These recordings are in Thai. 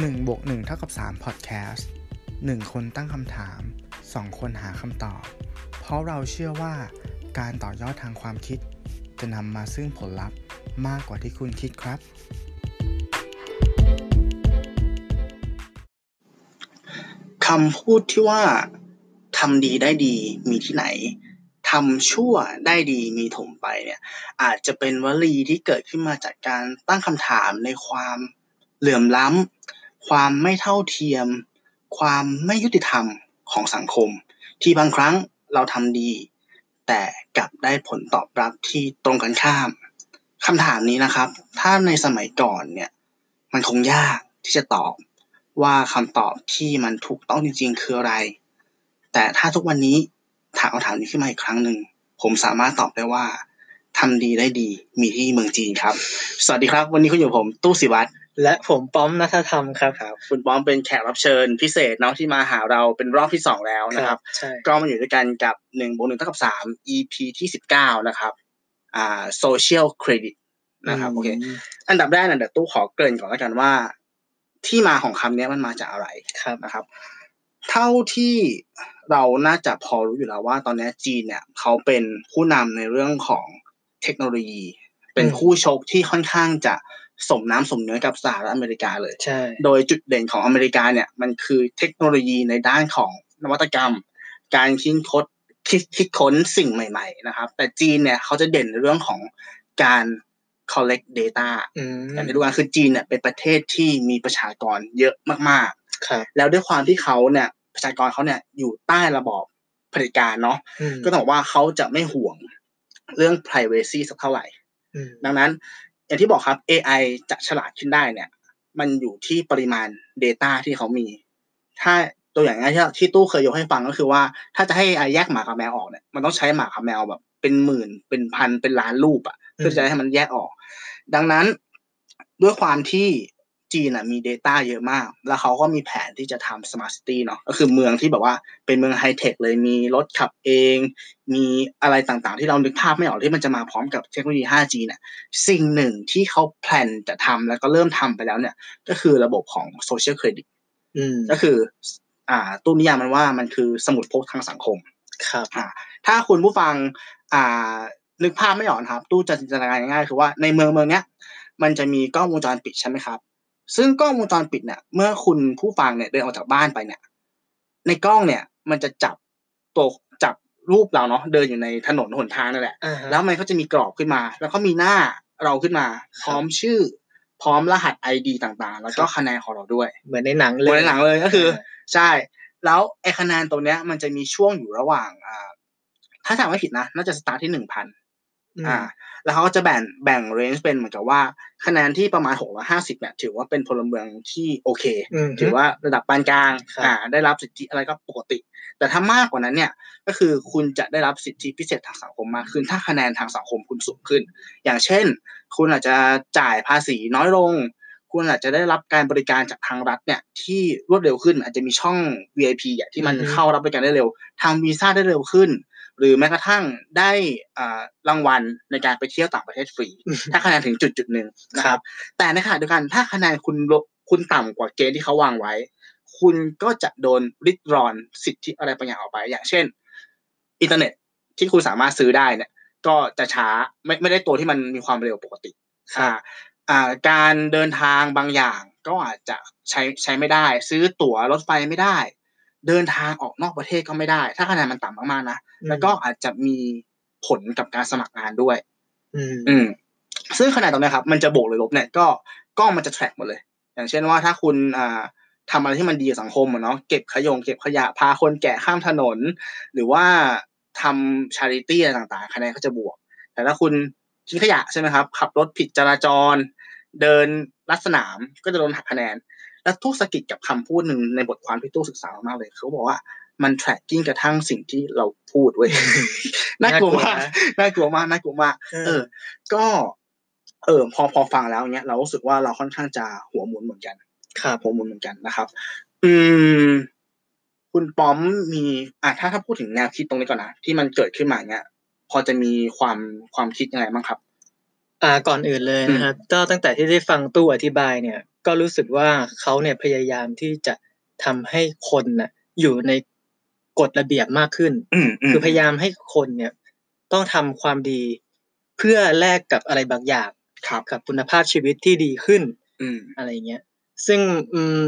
1บวก1เท่ากับ3 Podcast 1 คนตั้งคำถาม 2 คนหาคำตอบ เพราะเราเชื่อว่าการต่อยอดทางความคิด จะนำมาซึ่งผลลัพธ์มากกว่าที่คุณคิดครับ คำพูดที่ว่าทำดีได้ดีมีที่ไหนทำชั่วได้ดีมีถมไปเนี่ย อาจจะเป็นวลีที่เกิดขึ้นมาจากการตั้งคำถามในความเหลื่อมล้ำ ความไม่เท่าเทียม ความไม่ยุติธรรมของสังคม ที่บางครั้งเราทำดี แต่กลับได้ผลตอบรับที่ตรงกันข้ามคำถามนี้นะครับ ถ้าในสมัยก่อนเนี่ย มันคงยากที่จะตอบว่าคำตอบที่มันถูกต้องจริง ๆ คืออะไร แต่ถ้าทุกวันนี้ถามคำถามนี้ขึ้นมาอีกครั้งหนึ่งผมสามารถตอบได้ว่าทำดีได้ดีมีที่เมืองจีนครับ สวัสดีครับ วันนี้คุณอยู่ผมตู้สิวัตร และผมป้อมนัทธรรมครับครับ คุณป้อมเป็นแขกรับเชิญพิเศษเนาะที่มาหาเราเป็นรอบที่สองแล้วนะครับใช่ก็มาอยู่ด้วยกันกับหนึ่งบวกหนึ่งเท่ากับสาม EP ที่สิบเก้านะครับอ่า social credit นะครับโอเคอันดับแรกเนี่ยเดี๋ยวตู้ขอเกริ่นก่อนแล้วกันว่า ที่มาของคำนี้มันมาจากอะไรครับนะครับ เท่าที่เราน่าจะพอรู้อยู่แล้วว่า ตอนนี้จีนเนี่ยเขาเป็นผู้นำในเรื่องของเทคโนโลยี เป็นคู่ชกที่ค่อนข้างจะ สมน้ำสมเนื้อกับสหรัฐอเมริกาเลยใช่โดยจุดเด่นของอเมริกาเนี่ยมันคือเทคโนโลยีในด้านของนวัตกรรม การคิดค้นคิดคิดค้นสิ่งใหม่ ๆ นะครับ แต่จีนเนี่ยเขาจะเด่นในเรื่องของการ collect data อืมอย่างที่รู้กันคือจีนเนี่ยเป็นประเทศที่มีประชากรเยอะมากครับๆแล้วด้วยความที่เขาเนี่ยประชากรเขาเนี่ยอยู่ใต้ระบอบเผด็จการเนาะอืมก็ต้องบอกว่าเขาจะไม่ห่วงเรื่อง privacy สักเท่าไหร่อืมดังนั้น อย่างที่บอกครับ AI จะฉลาดขึ้นได้เนี่ย มันอยู่ที่ปริมาณ Data ที่เขามี ถ้าตัวอย่างง่ายที่ที่ตู้เคยยกให้ฟังก็คือว่า ถ้าจะให้ AI แยกหมากับแมวออกเนี่ยมันต้องใช้หมากับแมวแบบ เป็นหมื่นเป็นพันเป็นล้านรูปอะเพื่อจะให้มันแยกออก ดังนั้นด้วยความที่ จีนอะมี Data เยอะมาก แล้วเขาก็มีแผนที่จะทำ Smart City เนาะก็คือเมืองที่แบบว่าเป็นเมือง high-tech เลยมีรถขับเอง มีอะไรต่างๆ ที่เรานึกภาพไม่ออกที่มันจะมาพร้อมกับเทคโนโลยี 5G เนี่ยสิ่งหนึ่งที่เขา plan จะทำแล้วก็เริ่มทำไปแล้วเนี่ย ก็คือระบบของ Social Credit อืมก็คือ อ่าตู้นิยามมันว่ามันคือสมุดพกทางสังคมครับอ่าถ้าคุณผู้ฟังอ่านึกภาพไม่ออกนะครับ ตู้จะจินตนาการง่ายๆคือว่าในเมืองเมืองเนี้ยมันจะมีกล้องวงจรปิดใช่ไหมครับ ซึ่งกล้องวงจรปิดเนี่ยเมื่อคุณผู้ฟังเนี่ยเดินออกจากบ้านไปเนี่ย ในกล้องเนี่ย มันจะจับตัวจับรูปเราเนาะเดินอยู่ในถนนหนทางนั่นแหละอ่าฮะแล้วมันก็จะมีกรอบขึ้นมา แล้วก็มีหน้าเราขึ้นมา พร้อมชื่อ พร้อมรหัสไอดีต่างๆ แล้วก็คะแนนของเราด้วย เหมือนในหนังเหเลมือนยในหนังเลยก็คือ ใช่ แล้วไอคะแนนตรงเนี้ยมันจะมีช่วงอยู่ระหว่างอ่าถ้าจำไม่ผิดนะ น่าจะสตาร์ทที่หนึ่งพัน อืมอ่า แล้วเขาก็จะแบ่งแบ่งเรนจ์เป็นเหมือนกับว่า คะแนนที่ประมาณหกร้อยห้าสิบเนี่ยถือว่าเป็นพลเมืองที่โอเคอืมถือว่าระดับปานกลางครับอ่า ได้รับสิทธิอะไรก็ปกติ แต่ถ้ามากกว่านั้นเนี่ย ก็คือคุณจะได้รับสิทธิพิเศษทางสังคมมากขึ้น ถ้าคะแนนทางสังคมคุณสูงขึ้น อย่างเช่น คุณอาจจะจ่ายภาษีน้อยลง คุณอาจจะได้รับการบริการจากทางรัฐเนี่ยที่รวดเร็วขึ้น อาจจะมีช่อง VIP อะที่มันอือฮึเข้ารับบริการได้เร็วทำวีซ่าได้เร็วขึ้น หรือแม้กระทั่งได้อ่ารางวัลในการไปเที่ยวต่างประเทศฟรี ถ้าคะแนนถึงจุดจุดๆหนึ่งนะครับ แต่ในขณะเดียวกันถ้าคะแนนคุณลบคุณต่ำกว่าเกณฑ์ที่เขาวางไว้ คุณก็จะโดนริดรอนสิทธิอะไรบางอย่างออกไป อย่างเช่น อินเทอร์เน็ตที่คุณสามารถซื้อได้เนี่ย ก็จะช้าไม่ไม่ได้ตัวที่มันมีความเร็วปกติครับอ่าอ่าการเดินทางบางอย่างก็อาจจะใช้ใช้ไม่ได้ ซื้อตั๋วรถไฟไม่ได้ เดินทางออกนอกประเทศก็ไม่ได้ ถ้าคะแนนมันต่ำมากๆนะแล้วก็อาจจะมีผลกับการสมัครงานด้วย อืมอืมซึ่งคะแนนตรงเนี้ยครับ มันจะบวกหรือลบเนี่ยก็กล้องมันจะ track หมดเลย อย่างเช่นว่าถ้าคุณอ่าทำอะไรที่มันดีกับสังคมอะเนาะเก็บขยงเก็บขยะพาคนแก่ข้ามถนน หรือว่าทำชาริตี้อะไรต่างๆ คะแนนก็จะบวก แต่ถ้าคุณทิ้งขยะใช่ไหมครับ ขับรถผิดจราจร เดินลัดสนามก็จะโดนหักคะแนน แล้วทุกสะกิดกับคำพูดหนึ่งในบทความที่ตู้ศึกษามากเลยเขาบอกว่ามัน tracking กระทั่งสิ่งที่เราพูดเว้ยน่ากลัวมากน่ากลัวมากน่ากลัวมากเออเออ ก็ เออ พอพอฟังแล้วเนี้ย เรารู้สึกว่าเราค่อนข้างจะหัวหมุนเหมือนกันครับหัวหมุนเหมือนกันนะครับ อืม คุณป้อมมีอะถ้าถ้าพูดถึงแนวคิดตรงนี้ก่อนนะที่มันเกิดขึ้นมาเนี้ย พอจะมีความความคิดยังไงบ้างครับ อ่าก่อนอื่นเลยนะครับก็ตั้งแต่ที่ได้ฟังตู้อธิบายเนี่ย ก็รู้สึกว่าเขาเนี่ยพยายามที่จะทำให้คนน่ะอยู่ในกฎระเบียบมากขึ้นอืมอืมคือพยายามให้คนเนี่ยต้องทำความดีเพื่อแลกกับอะไรบางอย่างครับกับคุณภาพชีวิตที่ดีขึ้นอืมอะไรเงี้ย ซึ่งอืม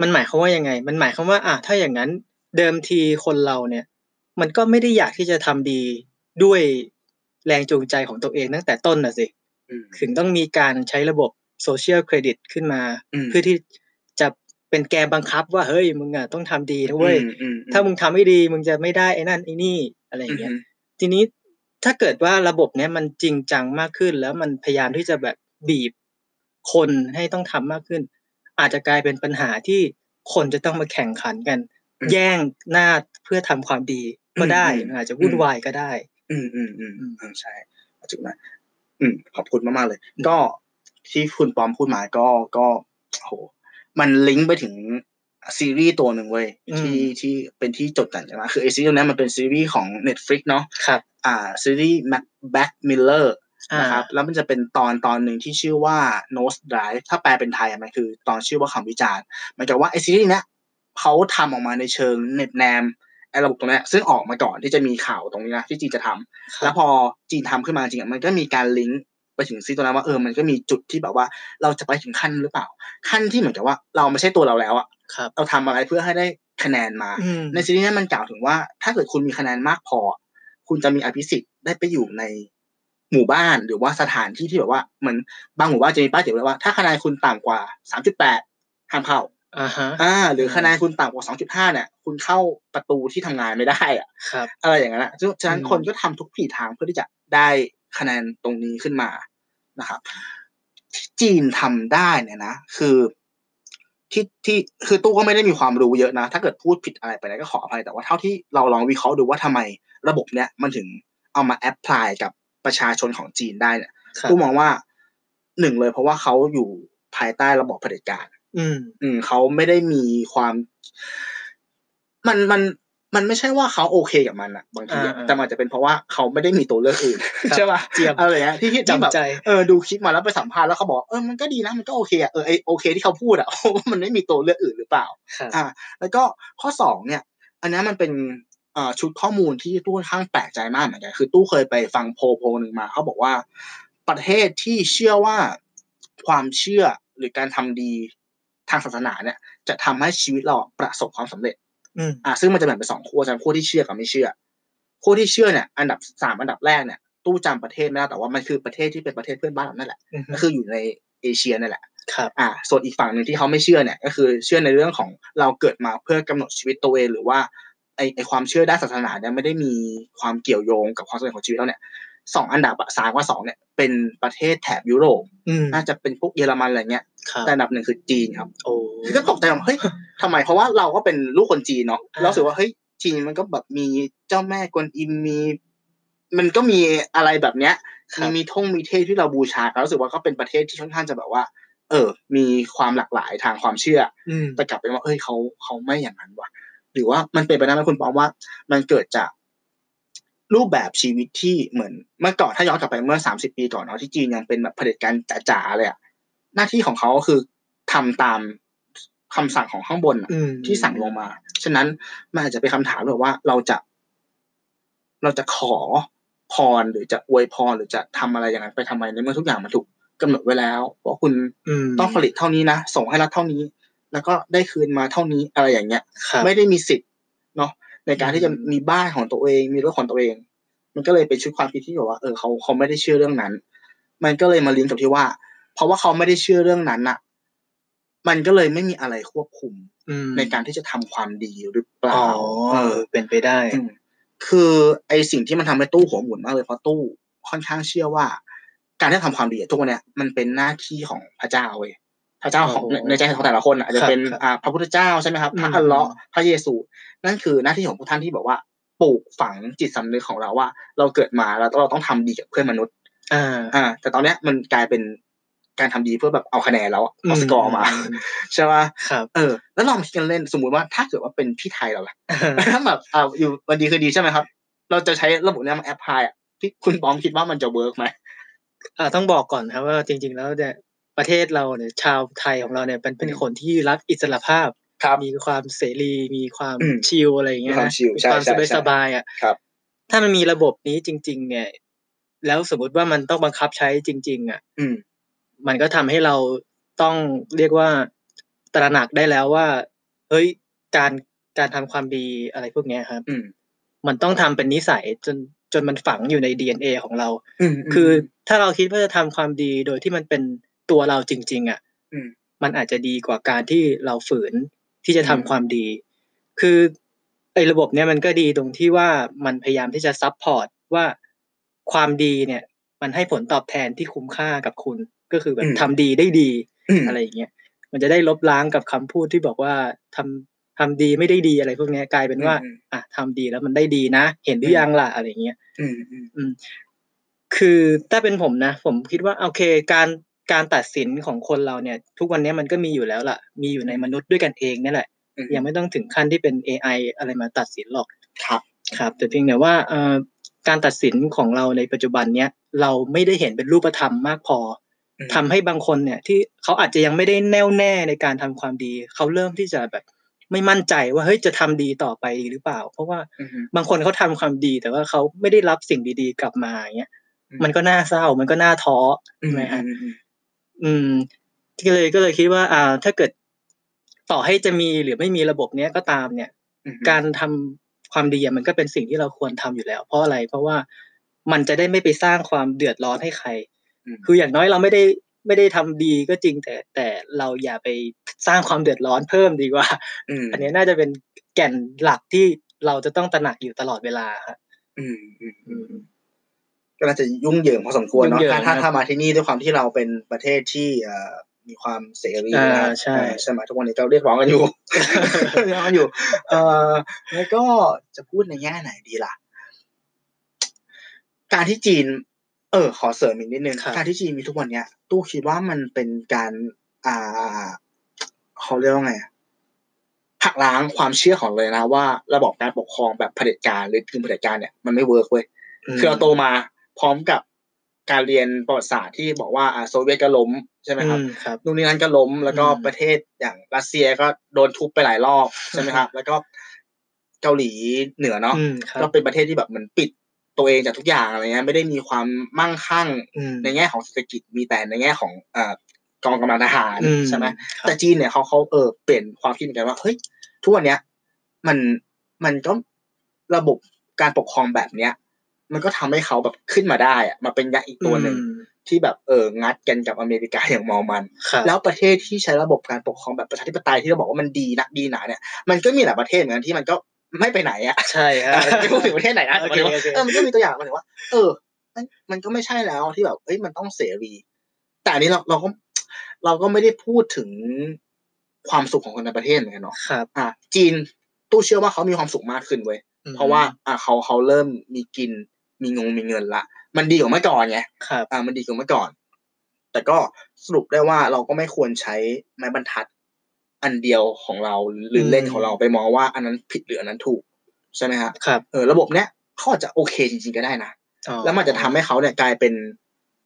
มันหมายความว่ายังไง มันหมายความว่า อะถ้าอย่างนั้นเดิมทีคนเราเนี่ย มันก็ไม่ได้อยากที่จะทำดีด้วยแรงจูงใจของตัวเองตั้งแต่ต้นน่ะสิอืมถึงต้องมีการใช้ระบบ โซเชียลเครดิตขึ้นมาอืมเพื่อที่จะเป็นแกนบังคับว่าเฮ้ยมึงอะต้องทำดีนะเว้ยอืมอืมถ้ามึงทำไม่ดีมึงจะไม่ได้ไอ้นั่นไอ้นี่อะไรอย่างเงี้ยอืมทีนี้ถ้าเกิดว่าระบบเนี้ยมันจริงจังมากขึ้น แล้วมันพยายามที่จะแบบบีบคนให้ต้องทำมากขึ้น อาจจะกลายเป็นปัญหาที่คนจะต้องมาแข่งขันกัน แย่งหน้าเพื่อทำความดีก็ได้มันอาจจะวุ่นวายก็ได้ อืมอืมอืมอืมเออใช่จุดนั้นอืมขอบคุณมากๆเลย ก็ ที่คุณปอมพูดมาก็ก็โห มันลิงก์ไปถึงซีรีส์ตัวหนึ่งเว้ยอืมที่ที่เป็นที่จดจันนะคือไอซีรีส์ตัวนี้มันเป็นซีรีส์ของ Netflix เนาะครับ อ่าซีรีส์ Back Miller อ่านะครับแล้วมันจะเป็นตอนตอนหนึ่งที่ชื่อว่า Nose Drive ถ้าแปลเป็นไทยอะมันคือตอนชื่อว่าคำวิจารณ์หมายถึงว่าไอซีรีส์เนี้ยเขาทำออกมาในเชิงเน็บแนมไอระบบตรงเนี้ยซึ่งออกมาก่อนที่จะมีข่าวตรงนี้นะที่จีนจะทำแล้วพอจีนทำขึ้นมาจริงอะมันก็มีการลิงก์ ไปถึงซีตัวนั้นว่าเออมันก็มีจุดที่แบบว่า เราจะไปถึงขั้นหรือเปล่า ขั้นที่เหมือนกับว่าเราไม่ใช่ตัวเราแล้วอะครับเราทำอะไรเพื่อให้ได้คะแนนมาอืมในซีรีส์นี้มันกล่าวถึงว่า ถ้าเกิดคุณมีคะแนนมากพอ คุณจะมีอภิสิทธิ์ได้ไปอยู่ในหมู่บ้านหรือว่าสถานที่ที่แบบว่าเหมือนบางหมู่บ้านจะมีป้ายเขียนไว้ว่า ถ้าคะแนนคุณต่ำกว่าสามจุดแปดห้ามเข้าอ่าฮะอ่าหรือมคะแนนคุณต่ำกว่าสองจุดห้าเนี่ย คุณเข้าประตูที่ทำงานไม่ได้อะครับอะไรอย่างนั้นอะซึ่งฉะนั้นอืมคนก็ทำทุกผีทางเพื่อที่จะได้ คะแนนตรงนี้ขึ้นมานะครับ ที่จีนทำได้เนี่ยนะ คือที่ที่คือตู้ก็ไม่ได้มีความรู้เยอะนะ ถ้าเกิดพูดผิดอะไรไปเนี่ยก็ขออภัยแต่ว่าเท่าที่เราลองวิเคราะห์ดูว่าทำไมระบบเนี้ยมันถึงเอามาแอพพลายกับประชาชนของจีนได้เนี่ยครับตู้มองว่าหนึ่งเลยเพราะว่าเขาอยู่ภายใต้ระบอบเผด็จการ อืม อืมเขาไม่ได้มีความ มันมัน มันไม่ใช่ว่าเขาโอเคกับมันอะบางทีอะอ่าๆแต่มันอาจจะเป็นเพราะว่าเขาไม่ได้มีตัวเลือกอื่นครับใช่ป่ะเจียมอะไรอย่างเงี้ยที่ที่ที่แบบจำใจเออดูคลิปมาแล้วไปสัมภาษณ์แล้วเขาบอกเออมันก็ดีนะมันก็โอเคอะเออไอโอเคที่เขาพูดอะว่ามันไม่มีตัวเลือกอื่นหรือเปล่าครับอ่า แล้วก็ข้อสองเนี่ย อันนี้มันเป็นเอ่อชุดข้อมูลที่ตู้ค่อนข้างแปลกใจมากเหมือนกันคือตู้เคยไปฟังโพลโพลหนึ่งมาเขาบอกว่าประเทศที่เชื่อว่าความเชื่อหรือการทำดีทางศาสนาเนี่ย จะทำให้ชีวิตเราประสบความสำเร็จ อืมอ่าซึ่งมันจะแบ่งเป็นสองขั้วจะขั้วที่เชื่อกับไม่เชื่อขั้วที่เชื่อเนี่ย อันดับสามอันดับแรกเนี่ยตู้จำประเทศไม่ได้แต่ว่ามันคือประเทศที่เป็นประเทศเพื่อนบ้านเรานั่นแหละอืมก็คืออยู่ในเอเชียนั่นแหละครับอ่าส่วนอีกฝั่งหนึ่งที่เขาไม่เชื่อเนี่ยก็คือเชื่อในเรื่องของเราเกิดมาเพื่อกำหนดชีวิตตัวเองหรือว่าไอไอความเชื่อด้านศาสนาเนี่ยไม่ได้มีความเกี่ยวโยงกับความสำเร็จของชีวิตเราเนี่ย สองอันดับอะสามกับสองเนี่ย เป็นประเทศแถบยุโรปอืมน่าจะเป็นพวกเยอรมันอะไรเงี้ยครับแต่อันดับหนึ่งคือจีนครับโอ้คือก็ตกใจว่าเฮ้ยทำไมเพราะว่าเราก็เป็นลูกคนจีนเนาะอ่าเรารู้สึกว่าเฮ้ยจีนมันก็แบบมีเจ้าแม่กวนอิมมี มันก็มีอะไรแบบเนี้ยคมีรับมีท่งมีเทพที่เราบูชาเรารู้สึกว่าก็เป็นประเทศที่ค่อนข้างจะแบบว่า เออ มีความหลากหลายทางความเชื่ออืมแต่กลับเป็นว่าเอ้ยเขาเขาไม่อย่างนั้นว่ะ หรือว่ามันเป็นไปได้ไหมคุณปองว่า มันเกิดจาก รูปแบบชีวิตที่เหมือนเมื่อก่อนถ้าย้อนกลับไปเมื่อสามสิบปีก่อนเนาะที่จีนยังเป็นแบบเผด็จการจ๋าๆเลยอะหน้าที่ของเขาก็คือทำตามคำสั่งของข้างบนอะอืมที่สั่งลงมา ฉะนั้นมันอาจจะเป็นคำถามแบบว่าเราจะ เราจะขอพรหรือจะอวยพรหรือจะทำอะไรอย่างนั้นไปทำไมในเมื่อทุกอย่างมันถูกกำหนดไว้แล้วว่าคุณอืมต้องผลิตเท่านี้นะส่งให้รัฐเท่านี้ แล้วก็ได้คืนมาเท่านี้อะไรอย่างเงี้ยครับไม่ได้มีสิทธิ์เนาะ ในการที่จะอืมมีบ้านของตัวเอง มีรถของตัวเอง มันก็เลยเป็นชุดความคิดที่แบบว่าเออเขาเขาไม่ได้เชื่อเรื่องนั้น มันก็เลยมาลิงก์กับที่ว่า เพราะว่าเขาไม่ได้เชื่อเรื่องนั้นน่ะมันก็เลยไม่มีอะไรควบคุมอืมในการที่จะทำความดีหรือเปล่าอ๋อเออ เป็นไปได้อืมคือไอสิ่งที่มันทำให้ตู้หัวหมุนมากเลยเพราะตู้ค่อนข้างเชื่อว่า การที่ทำความดีอะทุกวันเนี้ยมันเป็นหน้าที่ของพระเจ้าเว้ยพ ระเจ้าของโอ้โหในใจของแต่ละคนอะอาจจะเป็นครับอ่าพระพุทธเจ้าใช่ไหมครับพระอืมอัลเลาะห์พระเยซู นั่นคือหน้าที่ของพวกท่านที่บอกว่าปลูกฝังจิตสำนึกของเราว่า เราเกิดมาแล้วเราต้องทำดีกับเพื่อนมนุษย์อ่าอ่าแต่ตอนเนี้ยมันกลายเป็นการทำดีเพื่อแบบเอาคะแนนแล้วอะเอาสกอร์มาอืมใช่ป่ะครับเออ แล้วลองคิดกันเล่นสมมุติว่าถ้าเกิดว่าเป็นพี่ไทยเราล่ะถ้าแบบอ่าอยู่วันดีคืนดีใช่ไหมครับ เราจะใช้ระบบเนี้ยมา apply อะที่คุณปอมคิดว่ามันจะ work ไหมอ่าต้องบอกก่อนครับว่าจริง ๆ แล้วเนี่ย ประเทศเราเนี่ยชาวไทยของเราเนี่ยเป็นเป็นคนที่รักอิสระภาพครับมีความเสรีมีความอืมชิลอะไรอย่างเงี้ยมีความนะชิลมีใช่ความใช่สบายใช่สบายอะครับถ้ามันมีระบบนี้จริง ๆ เนี่ย แล้วสมมติว่ามันต้องบังคับใช้จริง ๆ อะอืมมันก็ทำให้เราต้องเรียกว่าตระหนักได้แล้วว่า เฮ้ยการการทำความดีอะไรพวกเนี้ยครับอืมมันต้องทำเป็นนิสัยจนจนมันฝังอยู่ใน DNA ของเราอืมคือถ้าเราคิดว่าจะทำความดีโดยที่มันเป็น ตัวเราจริง ๆ อะอืมมันอาจจะดีกว่าการที่เราฝืนที่จะทำอืมความดี คือไอ้ระบบเนี้ยมันก็ดีตรงที่ว่ามันพยายามที่จะซับพอร์ตว่าความดีเนี่ย มันให้ผลตอบแทนที่คุ้มค่ากับคุณ ก็คือแบบทำดีได้ดีอืมอะไรอย่างเงี้ยมันจะได้ลบล้างกับคำพูดที่บอกว่าทำทำดีไม่ได้ดีอะไรพวกเนี้ยกลายเป็นว่าอืมอะทำดีแล้วมันได้ดีนะ เห็นหรือยังล่ะอะไรอย่างเงี้ยอืมอืมอืมคือถ้าเป็นผมนะ ผมคิดว่าโอเค การ การตัดสินของคนเราเนี่ย ทุกวันนี้มันก็มีอยู่แล้วล่ะ มีอยู่ในมนุษย์ด้วยกันเองนี่แหละอืมยังไม่ต้องถึงขั้นที่เป็น AI อะไรมาตัดสินหรอกครับ ครับ แต่เพียงแต่ว่าเอ่อการตัดสินของเราในปัจจุบันเนี้ยเราไม่ได้เห็นเป็นรูปธรรมมากพออืมทำให้บางคนเนี่ย ที่เขาอาจจะยังไม่ได้แน่วแน่ในการทำความดี เขาเริ่มที่จะแบบไม่มั่นใจว่าเฮ้ยจะทำดีต่อไปหรือเปล่า เพราะว่าอืมบางคนเขาทำความดี แต่ว่าเขาไม่ได้รับสิ่งดีๆ กลับมาอย่างเงี้ยอืมมันก็น่าเศร้ามันก็น่าท้ออืใช่มไหมฮะ อืมอืมอืมก็เลยก็เลยคิดว่า อ่า ถ้าเกิดต่อให้จะมีหรือไม่มีระบบเนี้ยก็ตามเนี่ยอืมการทำความดีอะมันก็เป็นสิ่งที่เราควรทำอยู่แล้ว เพราะอะไรเพราะว่ามันจะได้ไม่ไปสร้างความเดือดร้อนให้ใครมคืออย่างน้อยเราไม่ได้ไม่ได้ทำดีก็จริงแต่แต่เราอย่าไปสร้างความเดือดร้อนเพิ่มดีกว่ามอันนี้น่าจะเป็นแก่นหลักที่เราจะต้องตระหนักอยู่ตลอดเวลาครับอืมอืมอืม ก็น่าจะยุ่งเหยิงพอสมควรยุ่เนาะงเหยิงถ้าถ้าครับถ้ามาที่นี่ด้วยความที่เราเป็นประเทศที่เอ่อมีความเสรีอ่านะครับใช่อ่าใช่ไหมทุกวันนี้ก็เรียกร้องกันอยู่เรียกร้องกันอยู่ เอ่อแล้วก็จะพูดในแง่ไหนดีล่ะ การที่จีน เออ ขอเสริมอีกนิดนึงครับการที่จีนมีทุกวันเนี้ย ตู้คิดว่ามันเป็นการ อ่าเขาเรียกว่าไงอะหักล้างความเชื่อของเลยนะว่า ระบบการปกครองแบบเผด็จการหรือกึ่งเผด็จการเนี่ยมันไม่ work เว้ยคือเราโตมา พร้อมกับการเรียนประวัติศาสตร์ที่บอกว่าอ่าโซเวียตก็ล้มใช่ไหมครับอืมครับนู่นนี่นั่นก็ล้มแล้วก็อืมประเทศอย่างรัสเซียก็โดนทุบไปหลายรอบใช่ไหมครับ แล้วก็เกาหลีเหนือเนาะอืมครับก็เป็นประเทศที่แบบเหมือนปิดตัวเองจากทุกอย่างอะไรเงี้ยไม่ได้มีความมั่งคั่งอืมในแง่ของเศรษฐกิจมีแต่ในแง่ของเอ่อกองกำลังทหารอืใช่ไหมครับแต่จีนเนี่ยเขาเขาเออเปลี่ยนความคิดเหมือนกันว่าเฮ้ยทุกวันเนี้ยมันมันก็ระบบการปกครองแบบเนี้ย มันก็ทำให้เขาแบบขึ้นมาได้อะมาเป็นยักษ์อีกตัวหนึ่งอืมที่แบบเอองัดกันกับอเมริกาอย่างเมอมันครับแล้วประเทศที่ใช้ระบบการปกครองแบบประชาธิปไตยที่เราบอกว่ามันดีนักดีหนาเนี่ยมันก็มีหลายประเทศเหมือนกันที่มันก็ไม่ไปไหนอะใช่ฮะอะไม่พูดถึงประเทศไหนนะโอแต่เคหมายถึงว่าโอเคเออมันก็มีตัวอย่างมาถึงว่า เออมันมันก็ไม่ใช่แล้วที่แบบเอ้ยมันต้องเสรี แต่อันนี้เราเราก็เราก็ไม่ได้พูดถึงความสุขของคนในประเทศเหมือนกันเนาะครับอะจีนตู้เชื่อว่าเขามีความสุขมากขึ้นเว้ยอืมเพราะว่า อะเขาเขาเริ่มมีกิน มีงงมีเงินละ มันดีกว่าเมื่อก่อนไงครับอ่ามันดีกว่าเมื่อก่อน แต่ก็สรุปได้ว่าเราก็ไม่ควรใช้ไม้บรรทัด อันเดียวของเราหรืออืมเล่นของเราไปมองว่าอันนั้นผิดหรืออันนั้นถูกใช่ไหมฮะครับเออระบบเนี้ยเขาอาจจะโอเคจริงๆก็ได้นะอ๋อแล้วมันจะทำให้เขาเนี่ยกลายเป็น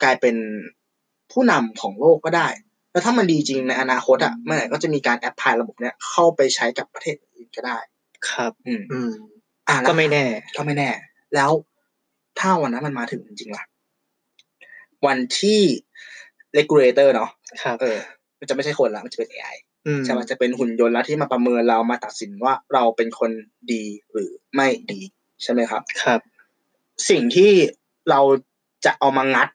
กลายเป็นผู้นำของโลกก็ได้ แล้วถ้ามันดีจริงในอนาคตอะเมื่อไหร่ก็จะมีการแอพพลายระบบเนี้ยเข้าไปใช้กับประเทศอื่นก็ได้ ครับ อืมอืมอ่าแล้วก็ไม่แน่ ก็ไม่แน่ แล้ว ถ้าวันนั้นมันมาถึงจริงๆล่ะ วันที่ regulator เนาะครับเออ มันจะไม่ใช่คนละมันจะเป็น AI อืมใช่ไหมจะเป็นหุ่นยนต์แล้วที่มาประเมินเรามาตัดสินว่าเราเป็นคนดีหรือไม่ดี ใช่ไหมครับ ครับ สิ่งที่เราจะเอามางัด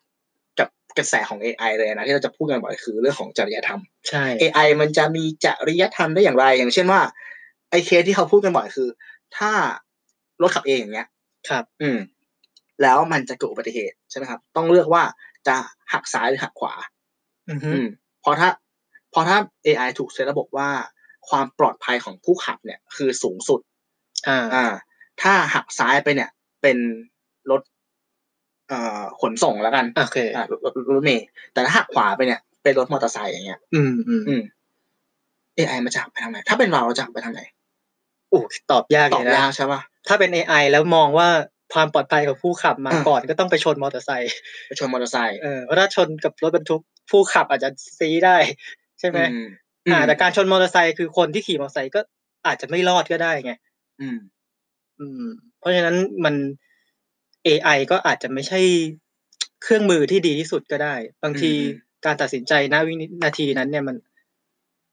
กับกระแสของ AI เลยนะ ที่เราจะพูดกันบ่อยคือเรื่องของจริยธรรม ใช่ AI มันจะมีจริยธรรมได้อย่างไร อย่างเช่นว่าไอ้เคสที่เขาพูดกันบ่อยคือ ถ้ารถขับเองอย่างเงี้ย ครับ อืม แล้วมันจะเกิดอุบัติเหตุใช่ไหมครับ ต้องเลือกว่าจะหักซ้ายหรือหักขวา อือฮึอืมเพราะถ้าเพราะถ้า AI ถูกเซตระบบว่า ความปลอดภัยของผู้ขับเนี่ย คือสูงสุดอ่าอ่าถ้าหักซ้ายไปเนี่ย เป็นรถเอ่อขนส่งแล้วกันโอเคอ่ารถรถรถเมล์แต่ถ้าหักขวาไปเนี่ย เป็นรถมอเตอร์ไซค์อย่างเงี้ย อืมอืมอืม AI มันจะหักไปทางไหนถ้าเป็นเราเราจะหักไปทางไหนโอ้ตอบยากตอเลบยยานะกใช่ปะถ้าเป็น AI แล้วมองว่า ความปลอดภัยของผู้ขับมาอ่าก่อนก็ต้องไปชนมอเตอร์ไซค์ไปชนมอเตอร์ไซค์เออเพราะถ้าชนกับรถบรรทุกผู้ขับอาจจะซีได้ ใช่ไหมอืมอ่าแต่การชนมอเตอร์ไซค์คือคนที่ขี่มอเตอร์ไซค์ก็อาจจะไม่รอดก็ได้ไงอืม อืม เพราะฉะนั้นมัน AI ก็อาจจะไม่ใช่เครื่องมือที่ดีที่สุดก็ได้ บางทีอืมการตัดสินใจณวินาทีนั้น เนี่ยมัน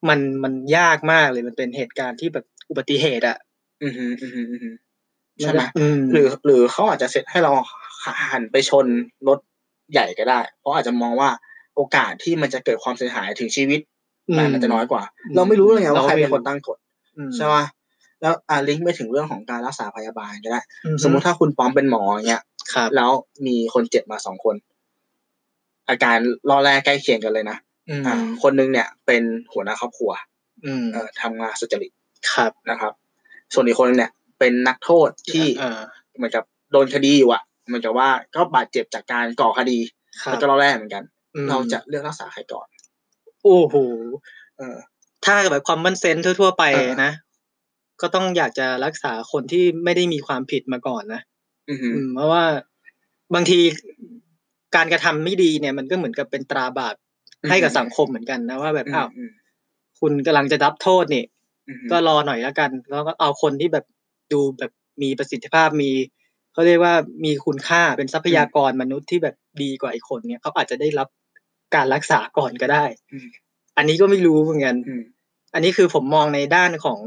มันมันยากมากเลยมันเป็นเหตุการณ์ที่แบบอุบัติเหตุอะอืมอืมอืมอืมอืม ใช่ไหมอืมหรือ หรือเขาอาจจะเซตให้เราหันไปชนรถใหญ่ก็ได้ เพราะอาจจะมองว่าโอกาสที่มันจะเกิดความเสียหายถึงชีวิตมันอาจจะน้อยกว่าอืมเราไม่รู้เลยไงว่าเราใครไม่เป็นคนรู้ตั้งกฎอืมใช่ไหมแล้วอ่าลิงก์ไปถึงเรื่องของการรักษาพยาบาลก็ได้อืสมมุติถ้าคุณป้อมเป็นหมออย่างเงี้ยครับแล้วมีคนเจ็บมาสองคน อาการรอแรกใกล้เคียงกันเลยนะอืมอ่า คนหนึงเนี่ย เป็นหัวหน้าครอบครัว อืมเอ่อทำงานสุจริตครับนะครับ ส่วนอีกคนหนึงเนี่ย เป็นนักโทษที่อ่าเหมือนกับโดนคดีอยู่อะเหมือนกับว่าก็บาดเจ็บจากการก่อคดีครัแล้วบก็รอแรกเหมือนกันอืมเราจะเลือกรักษาใครก่อน โอ้โหเออถ้าแบบความมั่นเซนทั่ว ๆ ไปเออนะ ก็ต้องอยากจะรักษาคนที่ไม่ได้มีความผิดมาก่อนนะอือหืออืมเพราะว่าบางทีการกระทำไม่ดีเนี่ยมันก็เหมือนกับเป็นตราบาปให้กับสังคมเหมือนกันนะว่าแบบอ้าวอืมคุณกำลังจะรับโทษนี่อืมอืมก็รอหน่อยแล้วกัน แล้วก็เอาคนที่แบบ ดูแบบมีประสิทธิภาพมีเขาเรียกว่ามีคุณค่าเป็นทรัพยากรมนุษย์ที่แบบดีกว่าอีกคนเนี่ยเขาอาจจะได้รับการรักษาก่อนก็ได้อืมอันนี้ก็ไม่รู้เหมือนกันอืมอันนี้คือผมมองในด้านของ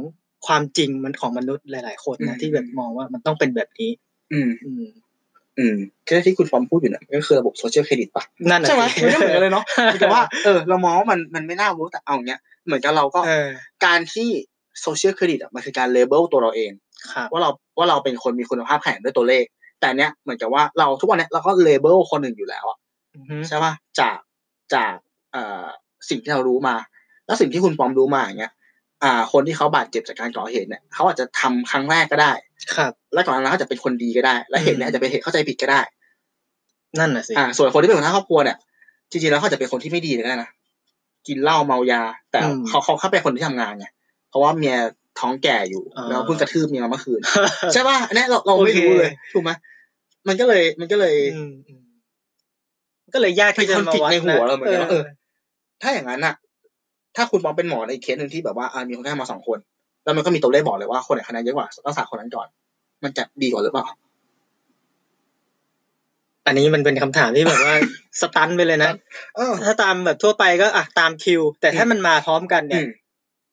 ความจริงมันของมนุษย์หลาย ๆ คนอืนะมที่แบบมองว่ามันต้องเป็นแบบนี้ อืม อืม อืมแค่ที่คุณปอมพูดอยู่เนี่ยก็คือระบบ social credit ปะนั่นน่ะใช่ไหมสิมันก็เหมือนกันเลยเนาะเหมือนกับว่าเออเรามองว่ามันมันไม่น่ารู้แต่เอาอย่างเงี้ยเหมือนกับเราก็เออการที่ social credit อะมันคือการ label ตัวเราเองครับ ว่าเราว่าเราเป็นคนมีคุณภาพแข่งด้วยตัวเลข แต่เนี้ยเหมือนกับว่าเราทุกวันเนี้ยเราก็ label คนหนึ่งอยู่แล้วอะอือฮึใช่ป่ะจากจากเอ่อสิ่งที่เรารู้มา แล้วสิ่งที่คุณปอมรู้มาอย่างเงี้ย อ่า คนที่เขาบาดเจ็บจากการก่อเหตุเนี่ยเขาอาจจะทำครั้งแรกก็ได้ ครับ และก่อนหน้านั้นเขาอาจจะเป็นคนดีก็ได้ และเหตุเนี้ยอืมอาจจะเป็นเหตุเข้าใจผิดก็ได้ นั่นน่ะสิอ่าส่วนคนที่เป็นหัวหน้าครอบครัวเนี่ยจริงๆแล้วเขาอาจจะเป็นคนที่ไม่ดีเลยก็ได้นะกินเหล้าเมายา แต่อืมเขาเขาเขาเป็นคนที่ทำงานไงเพราะว่าเมีย ท้องแก่อยู่อ่าแล้วเพิ่งกระทืบเมียมาเมื่อคืน ใช่ป่ะอันเนี้ยเราเราไม่โอเครู้เลยถูกไหมมันก็เลยมันก็เลยอืมอืมก็เลยยากที่จะเป็นคอนมาฟ lict วัดในหัวนะเราเหมือนกันว่าเอเอออ ถ้าอย่างนั้นอะถ้าคุณปอมเป็นหมอในอีกเคสหนึ่งที่แบบว่าอ่ามีคนไข้มาสองคน แล้วมันก็มีตัวเลขบอกเลยว่าคนไหนคะแนนเยอะกว่ารักษาคนนั้นก่อน มันจะดีกว่าหรือเปล่าอันนี้มันเป็นคำถามที่แบบว่าสตันไปเลยนะเออถ้าตามแบบทั่วไปก็อะตามคิว แต่ถ้าอืมมันมาพร้อมกันอืเนี่ยม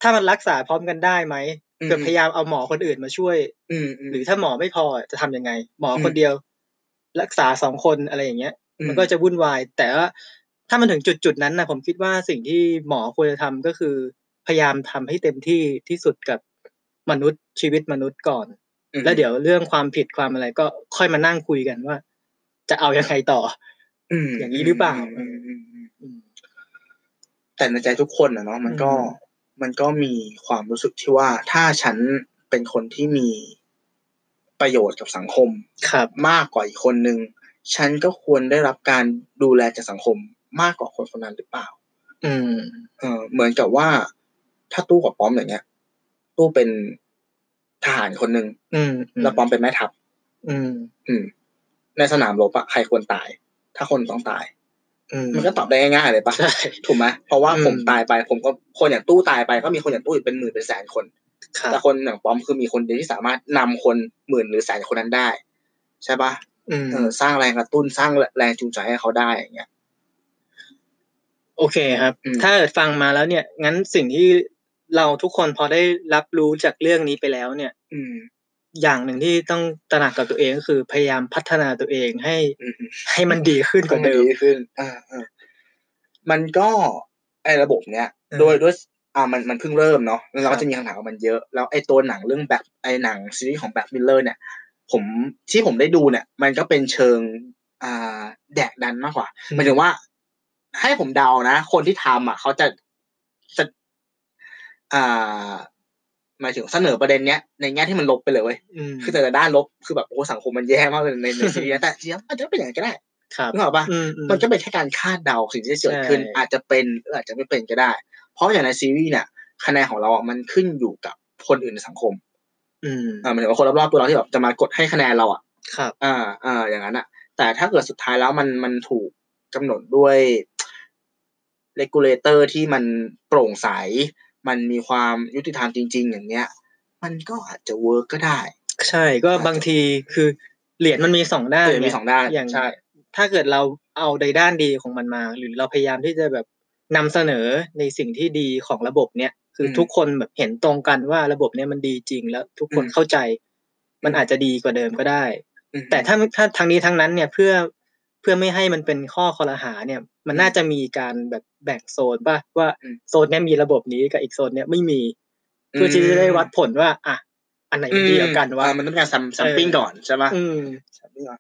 ถ้ามันรักษาพร้อมกันได้ไหมอืมเกิดพยายามเอาหมอคนอื่นมาช่วย อืมอืมหรือถ้าหมอไม่พอจะทำยังไง หมออมคนเดียว รักษาสองคนอะไรอย่างเงี้ยอืมมันก็จะวุ่นวาย แต่ว่าถ้ามันถึงจุดจุดๆนั้นนะผมคิดว่าสิ่งที่หมอควรจะทำก็คือ พยายามทำให้เต็มที่ที่สุดกับมนุษย์ชีวิตมนุษย์ก่อนอืมแล้วเดี๋ยวเรื่องความผิดความอะไรก็ค่อยมานั่งคุยกันว่า จะเอายังไงต่อ อืมอย่างนี้หรือเปล่าอืมอืมอืมอืมแต่ในใจทุกคนอะเนาะมันก็อื มมันก็มีความรู้สึกที่ว่าถ้าฉันเป็นคนที่มีประโยชน์กับสังคมครับ มากกว่าอีกคนนึงฉันก็ควรได้รับการดูแลจากสังคมมากกว่าคนคนนั้นหรือเปล่า อืมเออเหมือนกับว่า ถ้าตู้กับป้อมอย่างเงี้ย ตู้เป็นทหารคนหนึ่งอืมแล้วป้อมเป็นแม่ทัพอืม อืม ในสนามรบอะใครควรตาย ถ้าคนต้องตายอื มมันก็ตอบได้ง่ายๆเลยปะใช่ถูกไหมเพราะว่าอืมผมตายไป ผมก็คนอย่างตู้ตายไปก็มีคนอย่างตู้อีกเป็นหมื่นเป็นแสนคนครับแต่คนอย่างป้อมคือมีคนเดียวที่สามารถนำคนหมื่นหรือแสนคนนั้นได้ ใช่ปะอืมเออสร้างแรงกระตุ้นสร้างแรงจูงใจให้เขาได้อย่างเงี้ยโอเคครับอืมถ้าเกิดฟังมาแล้วเนี่ย งั้นสิ่งที่เราทุกคนพอได้รับรู้จากเรื่องนี้ไปแล้วเนี่ย อืม อย่างหนึ่งที่ต้องตระหนักกับตัวเองก็คือพยายามพัฒนาตัวเองให้อืมให้มันดีขึ้นกว่าเดิมดีขึ้นอ่าอ่ามันก็ไอ้ระบบเนี้ยเออโดยด้วยอ่ามันมันเพิ่งเริ่มเนาะแล้วเราครัก็บจะมีคำถามกับมันเยอะ แล้วไอ้ตัวหนังเรื่อง Black ไอ้หนังซีรีส์ของ Black Mirror เนี่ย ผมที่ผมได้ดูเนี่ย มันก็เป็นเชิง อ่า แดกดันมากกว่าหมายถึงว่า ให้ผมเดานะ คนที่ทำอะ เขาจะจะอ่า หมายถึงเสนอประเด็นเนี้ยในแง่ที่มันลบไปเลยเว้ยอืมคือแต่ละด้านลบคือแบบโอ้สังคมมันแย่มากเลยในในซีรีส์นะแต่จริงๆอาจจะเป็นอย่างนั้นก็ได้ครับนึกออกปะอืมันก็เป็นแค่การคาดเดาสิ่งที่จะเกิดขึ้นใช่อาจจะเป็นหรืออาจจะไม่เป็นก็ได้ เพราะอย่างในซีรีส์เนี่ยคะแนนของเราอะมันขึ้นอยู่กับคนอื่นในสังคม อืมอ่าหมายถึงว่าคนรอบๆตัวเราที่แบบจะมากดให้คะแนนเราอะครับอ่าอ่าอย่างนั้นอะ แต่ถ้าเกิดสุดท้ายแล้วมันมันถูกกำหนดด้วย regulator ที่มันโปร่งใส มันมีความยุติธรรมจริง ๆ อย่างเนี้ย มันก็อาจจะ work ก็ได้ ใช่ก็บางทีคือเหรียญมันมีสองด้านเหรียญมีสองด้านอย่างใช่ถ้าเกิดเราเอาในด้านดีของมันมา หรือเราพยายามที่จะแบบนำเสนอในสิ่งที่ดีของระบบเนี้ยคืออมทุกคนแบบเห็นตรงกันว่าระบบเนี้ยมันดีจริงแล้วทุกคนอืมเข้าใจ มันอาจจะดีกว่าเดิมก็ได้อืมแต่ถ้าถ้าทางนี้ทั้งนั้นเนี่ยเพื่อ เพื่อไม่ให้มันเป็นข้อคอรหาเนี่ย มันน่าจะมีการแบบแบ่งโซนป่ะว่าอืมโซนเนี้ยมีระบบนี้กับอีกโซนเนี้ยไม่มีเพื่อที่จะได้วัดผลว่า อะอันไหนมันดีกว่ากันว่าอ่มันต้องการซัมซัมปิ้งก่อนใช่ปะอืมซัมปิ้งก่อน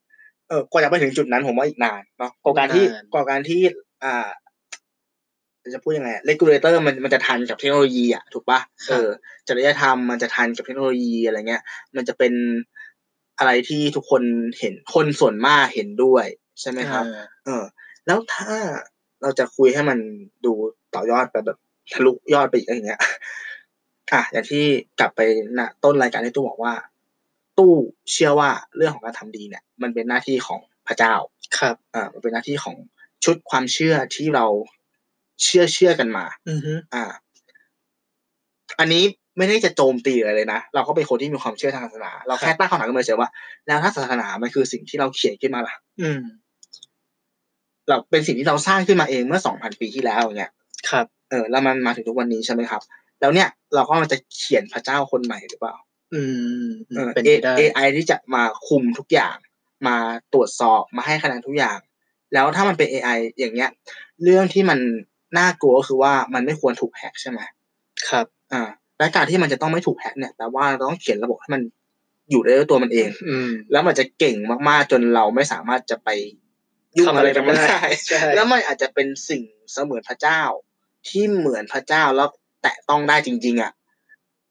เออกว่าจะไปถึงจุดนั้นผมว่าอีกนานเนาะกว่าการที่นานกว่าการที่ อ่าจะพูดยังไงเลกูเลเตอร์มันมันจะทันกับเทคโนโลยีอะถูกปะเออจริยธรรมมันจะทันกับเทคโนโลยีอะไรเงี้ย มันจะเป็นอะไรที่ทุกคนเห็นคนส่วนมากเห็นด้วย ใช่ไหมครับอ่าเออ แล้วถ้าเราจะคุยให้มันดูต่อยอดไปแบบทะลุยอดไปอีกอย่างเงี้ยอะอย่างที่กลับไปนะต้นรายการที่ตู้บอกว่า ตู้เชื่อว่าเรื่องของการทำดีเนี่ย มันเป็นหน้าที่ของพระเจ้า ครับอ่ามันเป็นหน้าที่ของชุดความเชื่อที่เราเชื่อเชื่อกันมา อือฮึอ่า อันนี้ไม่ได้จะโจมตีอะไรเลยนะ เราก็เป็นคนที่มีความเชื่อทางศาสนา เราแค่ตั้งคำถามขึ้นมาเฉยว่า แล้วถ้าศาสนามันคือสิ่งที่เราเขียนขึ้นมาล่ะ อืม เราเป็นสิ่งที่เราสร้างขึ้นมาเองเมื่อสองพันปีที่แล้วอย่างเงี้ยครับ เออ แล้วมันมาถึงทุกวันนี้ใช่ไหมครับ แล้วเนี่ยเราก็มันจะเขียนพระเจ้าคนใหม่หรือเปล่า อืมเออเป็นไปได้ AI ที่จะมาคุมทุกอย่าง มาตรวจสอบมาให้คะแนนทุกอย่าง แล้วถ้ามันเป็น AI อย่างเงี้ย เรื่องที่มันน่ากลัวก็คือว่ามันไม่ควรถูกแฮกใช่ไหมครับ อ่าและการที่มันจะต้องไม่ถูกแฮกเนี่ยแปลว่าเราต้องเขียนระบบให้มันอยู่ได้ด้วยตัวมันเอง อืมแล้วมันจะเก่งมากๆจนเราไม่สามารถจะไป ยุ่งอะไรกับมันได้ใช่แล้วมันอาจจะเป็นสิ่งเสมือนพระเจ้า ที่เหมือนพระเจ้าแล้วแตะต้องได้จริง ๆ อะ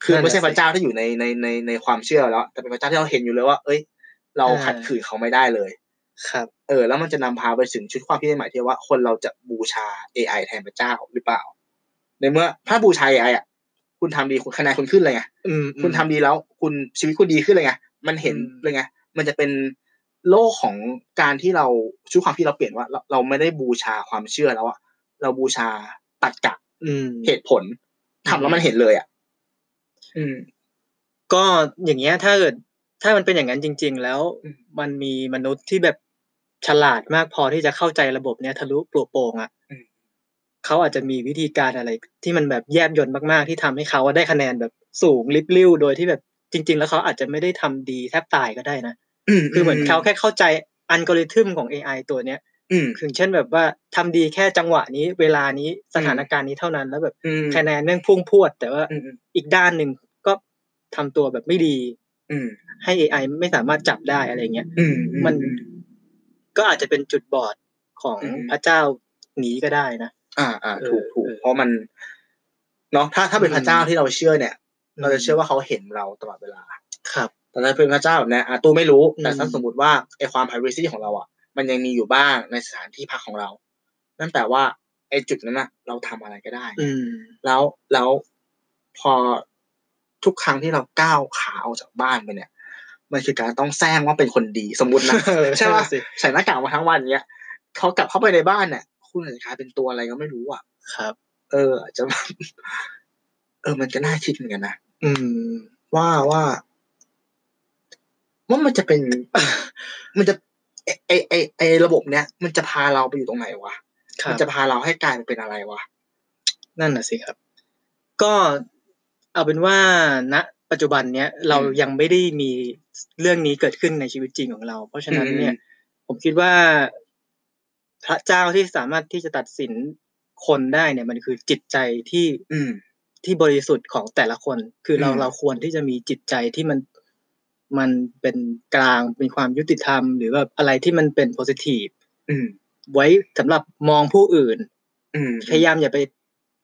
คือไม่ใช่พระเจ้าที่อยู่ในในในในความเชื่อแล้ว แต่เป็นพระเจ้าที่เราเห็นอยู่เลยว่า เอ้ย เราขัดขืนเขาไม่ได้เลย ครับ เออ แล้วมันจะนำพาไปถึงชุดความคิดใหม่ที่ว่าคนเราจะบูชา AI แทนพระเจ้าหรือเปล่า ในเมื่อถ้าบูชา AI อะ คุณทำดีคุณคะแนนคุณขึ้นเลยไงอืมคุณทำดีแล้วคุณชีวิตคุณดีขึ้นเลยไงมันเห็นอืมเลยไงมันจะเป็น โลกของการที่เราชุดความที่เราเปลี่ยนว่า เราเราไม่ได้บูชาความเชื่อแล้วอะเราบูชาตรรกะอืมเหตุผลทำแล้วมันเห็นเลยอะอืม ก็อย่างเงี้ย ถ้าเกิดถ้ามันเป็นอย่างนั้นจริง ๆ แล้วอืมมันมีมนุษย์ที่แบบฉลาดมากพอที่จะเข้าใจระบบเนี้ยทะลุปลุกโปร่งอะเขาอาจจะมีวิธีการอะไร ที่มันแบบแยบยลมากๆ ที่ทำให้เขาได้คะแนนแบบสูงลิบลิ่วโดยที่แบบจริง ๆ แล้วเขาอาจจะไม่ได้ทำดีแทบตายก็ได้นะ คือเหมือนเขาแค่เข้าใจอัลกอริทึมของ AI ตัวเนี้ยอืมถึงเช่นแบบว่าทำดีแค่จังหวะนี้เวลานี้สถานการณ์นี้เท่านั้น แล้วแบบอืมคะแนนเรื่องพุ่งพรวด แต่ว่าอืมอืมอีกด้านหนึ่งก็ทำตัวแบบไม่ดี อืมให้ AI ไม่สามารถจับได้อะไรเงี้ยอืมมันก็อาจจะเป็นจุดบอดของอืมพระเจ้านี้ก็ได้นะอ่าอ่าเออถูกถูกเออเพราะมันเนาะถ้าถ้าเป็นอืมพระเจ้าที่เราเชื่อเนี่ยอืมเราจะเชื่อว่าเขาเห็นเราตลอดเวลาครับ แต่ถ้าเป็นพระเจ้าแบบเนี้ยอะตู้ไม่รู้แต่อืมถ้าสมมติว่าไอความ privacy ของเราอะ มันยังมีอยู่บ้างในสถานที่พักของเรา นั่นแปลว่าไอจุดนั้นอะ เราทำอะไรก็ได้อืมแล้วแล้วพอทุกครั้งที่เราก้าวขาออกจากบ้านไปเนี่ย มันคือการต้องแซงว่าเป็นคนดีสมมตินะเออใช่ปะใช่สิใส่หน้ากากมาทั้งวันเนี้ยเขากลับเข้าไปในบ้านเนี่ยคุณอาจจะกลายเป็นตัวอะไรก็ไม่รู้อะครับ เอออาจจะเออมันก็น่าคิดเหมือนกันนะอืม ว่าว่า ว่ามันจะเป็น มันจะไอไอไอไอระบบเนี้ยมันจะพาเราไปอยู่ตรงไหนวะครัมับจะพาเราให้กลายเป็นอะไรวะนั่นน่ะสิครับ ก็เอาเป็นว่าณปัจจุบันเนี้ยเรายังไม่ได้มีเรื่องนี้เกิดขึ้นในชีวิตจริงของเรา เพราะฉะนั้นเนี่ย ผมคิดว่า พระเจ้าที่สามารถที่จะตัดสินคนได้เนี่ย มันคือจิตใจที่ อืมที่บริสุทธิ์ของแต่ละคน คือเราอืมเราควรที่จะมีจิตใจที่มัน มันเป็นกลางเป็นความยุติธรรม หรือแบบอะไรที่มันเป็น positive อืมไว้สำหรับมองผู้อื่น อืมพยายามอย่าไป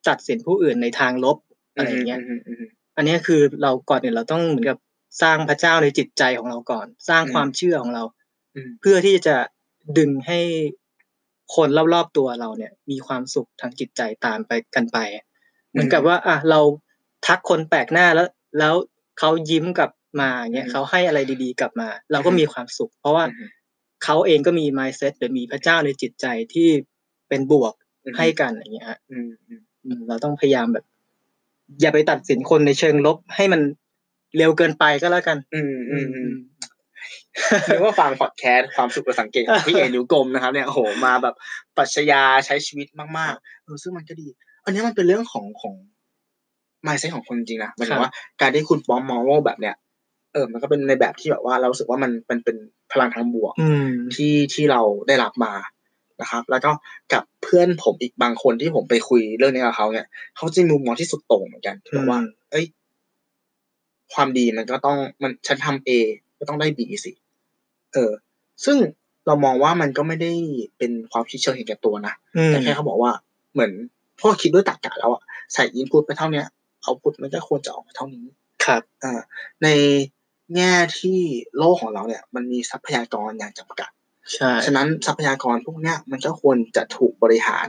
ตัดสินผู้อื่นในทางลบอะไรอย่างเงี้ยอืมอืมอันนี้คือเราก่อนอื่นเราต้องเหมือนกับสร้างพระเจ้าในจิตใจของเราก่อน สร้างอืมความเชื่อของเราอืมเพื่อที่จะดึงให้คนรอบๆตัวเราเนี่ย มีความสุขทางจิตใจตามไปกันไป เหมือนกับว่า อะเราทักคนแปลกหน้าแล้ว แล้วเขายิ้มกลับ มาเงี้ยอืมเขาให้อะไรดีๆ กลับมา เราก็มีความสุข เพราะว่าอืมเขาเองก็มี mindset หรือมีพระเจ้าในจิตใจที่เป็นบวกอืมให้กันอย่างเงี้ยฮะอืมอืมอืมเราต้องพยายามแบบ อย่าไปตัดสินคนในเชิงลบให้มันเร็วเกินไปก็แล้วกัน อืมอืมอืมหรือว่าฟังพอดแคสต์ความสุขและสังเกตของพี่เอนิ้วกลมนะครับ เนี่ยโอ้โหมาแบบปรัชญาใช้ชีวิตมากๆเออซึ่งมันก็ดี อันนี้มันเป็นเรื่องของของ mindset ของคนจริงๆนะหมายถึงว่าการที่คุณป้อมมองโลกแบบเนี้ยเออมันก็เป็นในแบบที่แบบว่าเรารู้สึกว่ามันมันเป็นพลังทางบวกอืมที่ที่เราได้รับมานะครับ แล้วก็กับเพื่อนผมอีกบางคนที่ผมไปคุยเรื่องนี้กับเขาเนี่ยเขาจะมีมุมมองที่สุดโต่งเหมือนกันที่บอกว่าอืมเอ้ย ความดีมันก็ต้องมันฉันทำเอก็ต้องได้บีสิเออ ซึ่งเรามองว่ามันก็ไม่ได้เป็นความคิดเชิงเห็นแก่ตัวนะอืมแต่แค่เขาบอกว่าเหมือนพ่อคิดด้วยตรรกะแล้วอะใส่อินพุตไปเท่าเนี้ยเอาพุตมันก็ควรจะออกมาเท่านี้ครับอ่าใน แง่ที่โลกของเราเนี่ย มันมีทรัพยากรอย่างจำกัดใช่ฉะนั้นทรัพยากรพวกเนี้ยมันก็ควรจะถูกบริหาร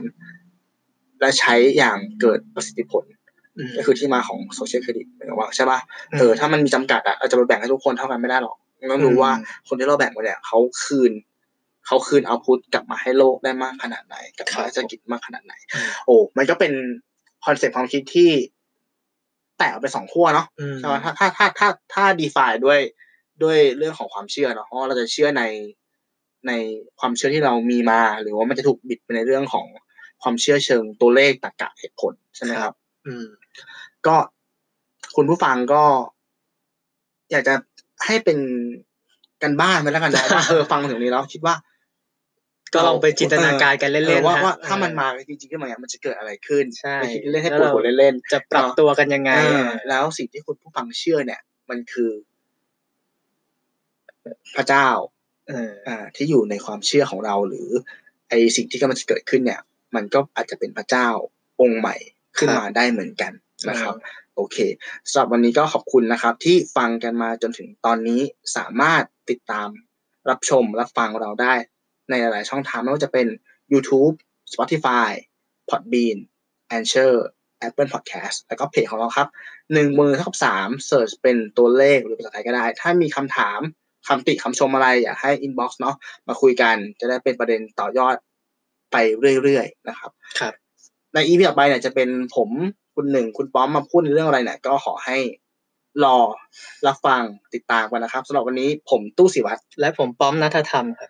และใช้อย่างเกิดประสิทธิผลอืมก็คือที่มาของ social credit หมายถึงว่าใช่ป่ะเออถ้ามันมีจำกัดอะเราจะไปแบ่งให้ทุกคนเท่ากันไม่ได้หรอกต้องรู้ว่าคนที่เราแบ่งไปเนี่ยเขาคืนเขาคืน output กลับมาให้โลกได้มากขนาดไหนกลับมาให้เศรษฐกิจมากขนาดไหนอืมโอ้มันก็เป็น concept ความคิดที่ แตกออกเป็นสองขั้วเนาะอืมใช่ไหมถ้าถ้าถ้าถ้าถ้า define ด้วยด้วยเรื่องของความเชื่อเนาะเพราะว่าเราจะเชื่อในในความเชื่อที่เรามีมา หรือว่ามันจะถูกบิดไปในเรื่องของความเชื่อเชิงตัวเลขตรรกะเหตุผลใช่ไหมครับ อืม ก็คุณผู้ฟังก็ อยากจะให้เป็นกันบ้านไปแล้วกันนะว่าเออฟังมาถึงนี้แล้วคิดว่า ก็ลองไปจินตนาการกันเล่เออนๆว่านะว่าถ้าเออมันมาจริงๆขึ้นมาเนี่ยมันจะเกิดอะไรขึ้นใช่ไปคิดเล่นๆให้แล้ปววดเราหัวเล่นๆจะปรับตัวกันยังไงเออแล้วสิ่งที่คุณผู้ฟังเชื่อเนี่ย มันคือ พระเจ้าเอออ่าที่อยู่ในความเชื่อของเราหรือ ไอสิ่งที่กำลังจะเกิดขึ้นเนี่ย มันก็อาจจะเป็นพระเจ้าองค์ใหม่ขึ้นมาได้เหมือนกันนะครับ โอเคสำหรับวันนี้ก็ขอบคุณนะครับ ที่ฟังกันมาจนถึงตอนนี้สามารถติดตามรับชมรับฟังเราได้ ในหลาย ๆ ช่องทางไม่ว่าจะเป็น YouTube Spotify Podbean Anchor Apple Podcast แล้วก็เพจของเราครับหนึ่งมือเท่ากับสามเสิร์ชเป็นตัวเลขหรือภาษาไทยก็ได้ ถ้ามีคำถามคำติคำชมอะไรอยากให้ inbox เนาะมาคุยกันจะได้เป็นประเด็นต่อยอดไปเรื่อย ๆ นะครับครับ ในอีพีต่อไปเนี่ยจะเป็นผมคุณหนึ่งคุณป้อมมาพูดในเรื่องอะไรเนี่ยก็ขอให้รอรับฟังติดตามกันนะครับสำหรับวันนี้ผมตู้สิวัตรและผมป้อมนัทธรรมครับ